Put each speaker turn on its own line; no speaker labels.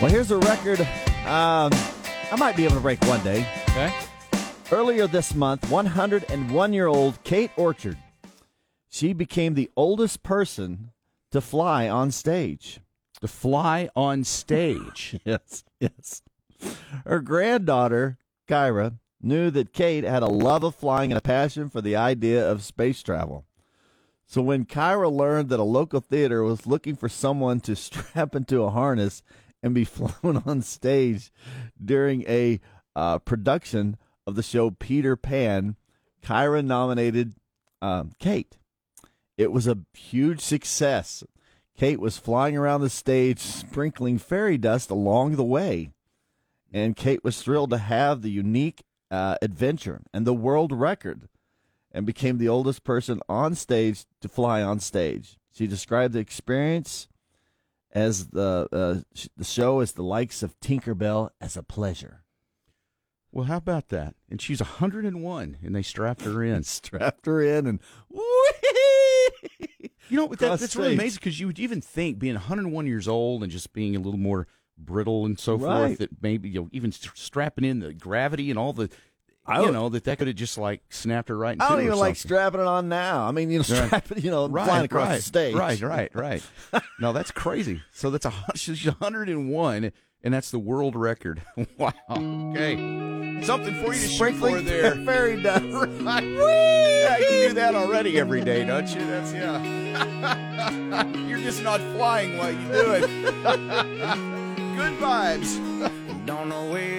Well, here's a record um, I might be able to break one day.
Okay.
Earlier this month, 101 year old Kate Orchard, she became the oldest person to fly on stage.
To fly on stage.
Yes, yes. Her granddaughter, Kyra, knew that Kate had a love of flying and a passion for the idea of space travel. So when Kyra learned that a local theater was looking for someone to strap into a harness and be flown on stage during a uh, production of the show Peter Pan, Kyra nominated um, Kate. It was a huge success. Kate was flying around the stage, sprinkling fairy dust along the way. And Kate was thrilled to have the unique uh, adventure and the world record and became the oldest person on stage to fly on stage. She described the experience as the uh, the show as the likes of Tinkerbell as a pleasure.
Well, how about that? And she's 101, and they strapped her in.
Strapped her in and
You know, that, that's really amazing because you would even think being 101 years old and just being a little more brittle and so
Right.
forth that maybe you know, even st- strapping in the gravity and all the,
I
you
would-
know, that that could have just like snapped her right. In
I don't
or
even like strapping it on now. I mean, you know,
Right.
strapping, you know,
right,
flying across
right,
the stage.
Right, right, right. no, that's crazy. So that's a hun- she's 101, and that's the world record. wow. Okay, something for you to shoot for there.
fairy dust.
Right. Yeah, you do that already every day, don't you? That's yeah. You're just not flying while you do it. Good vibes.
Don't know where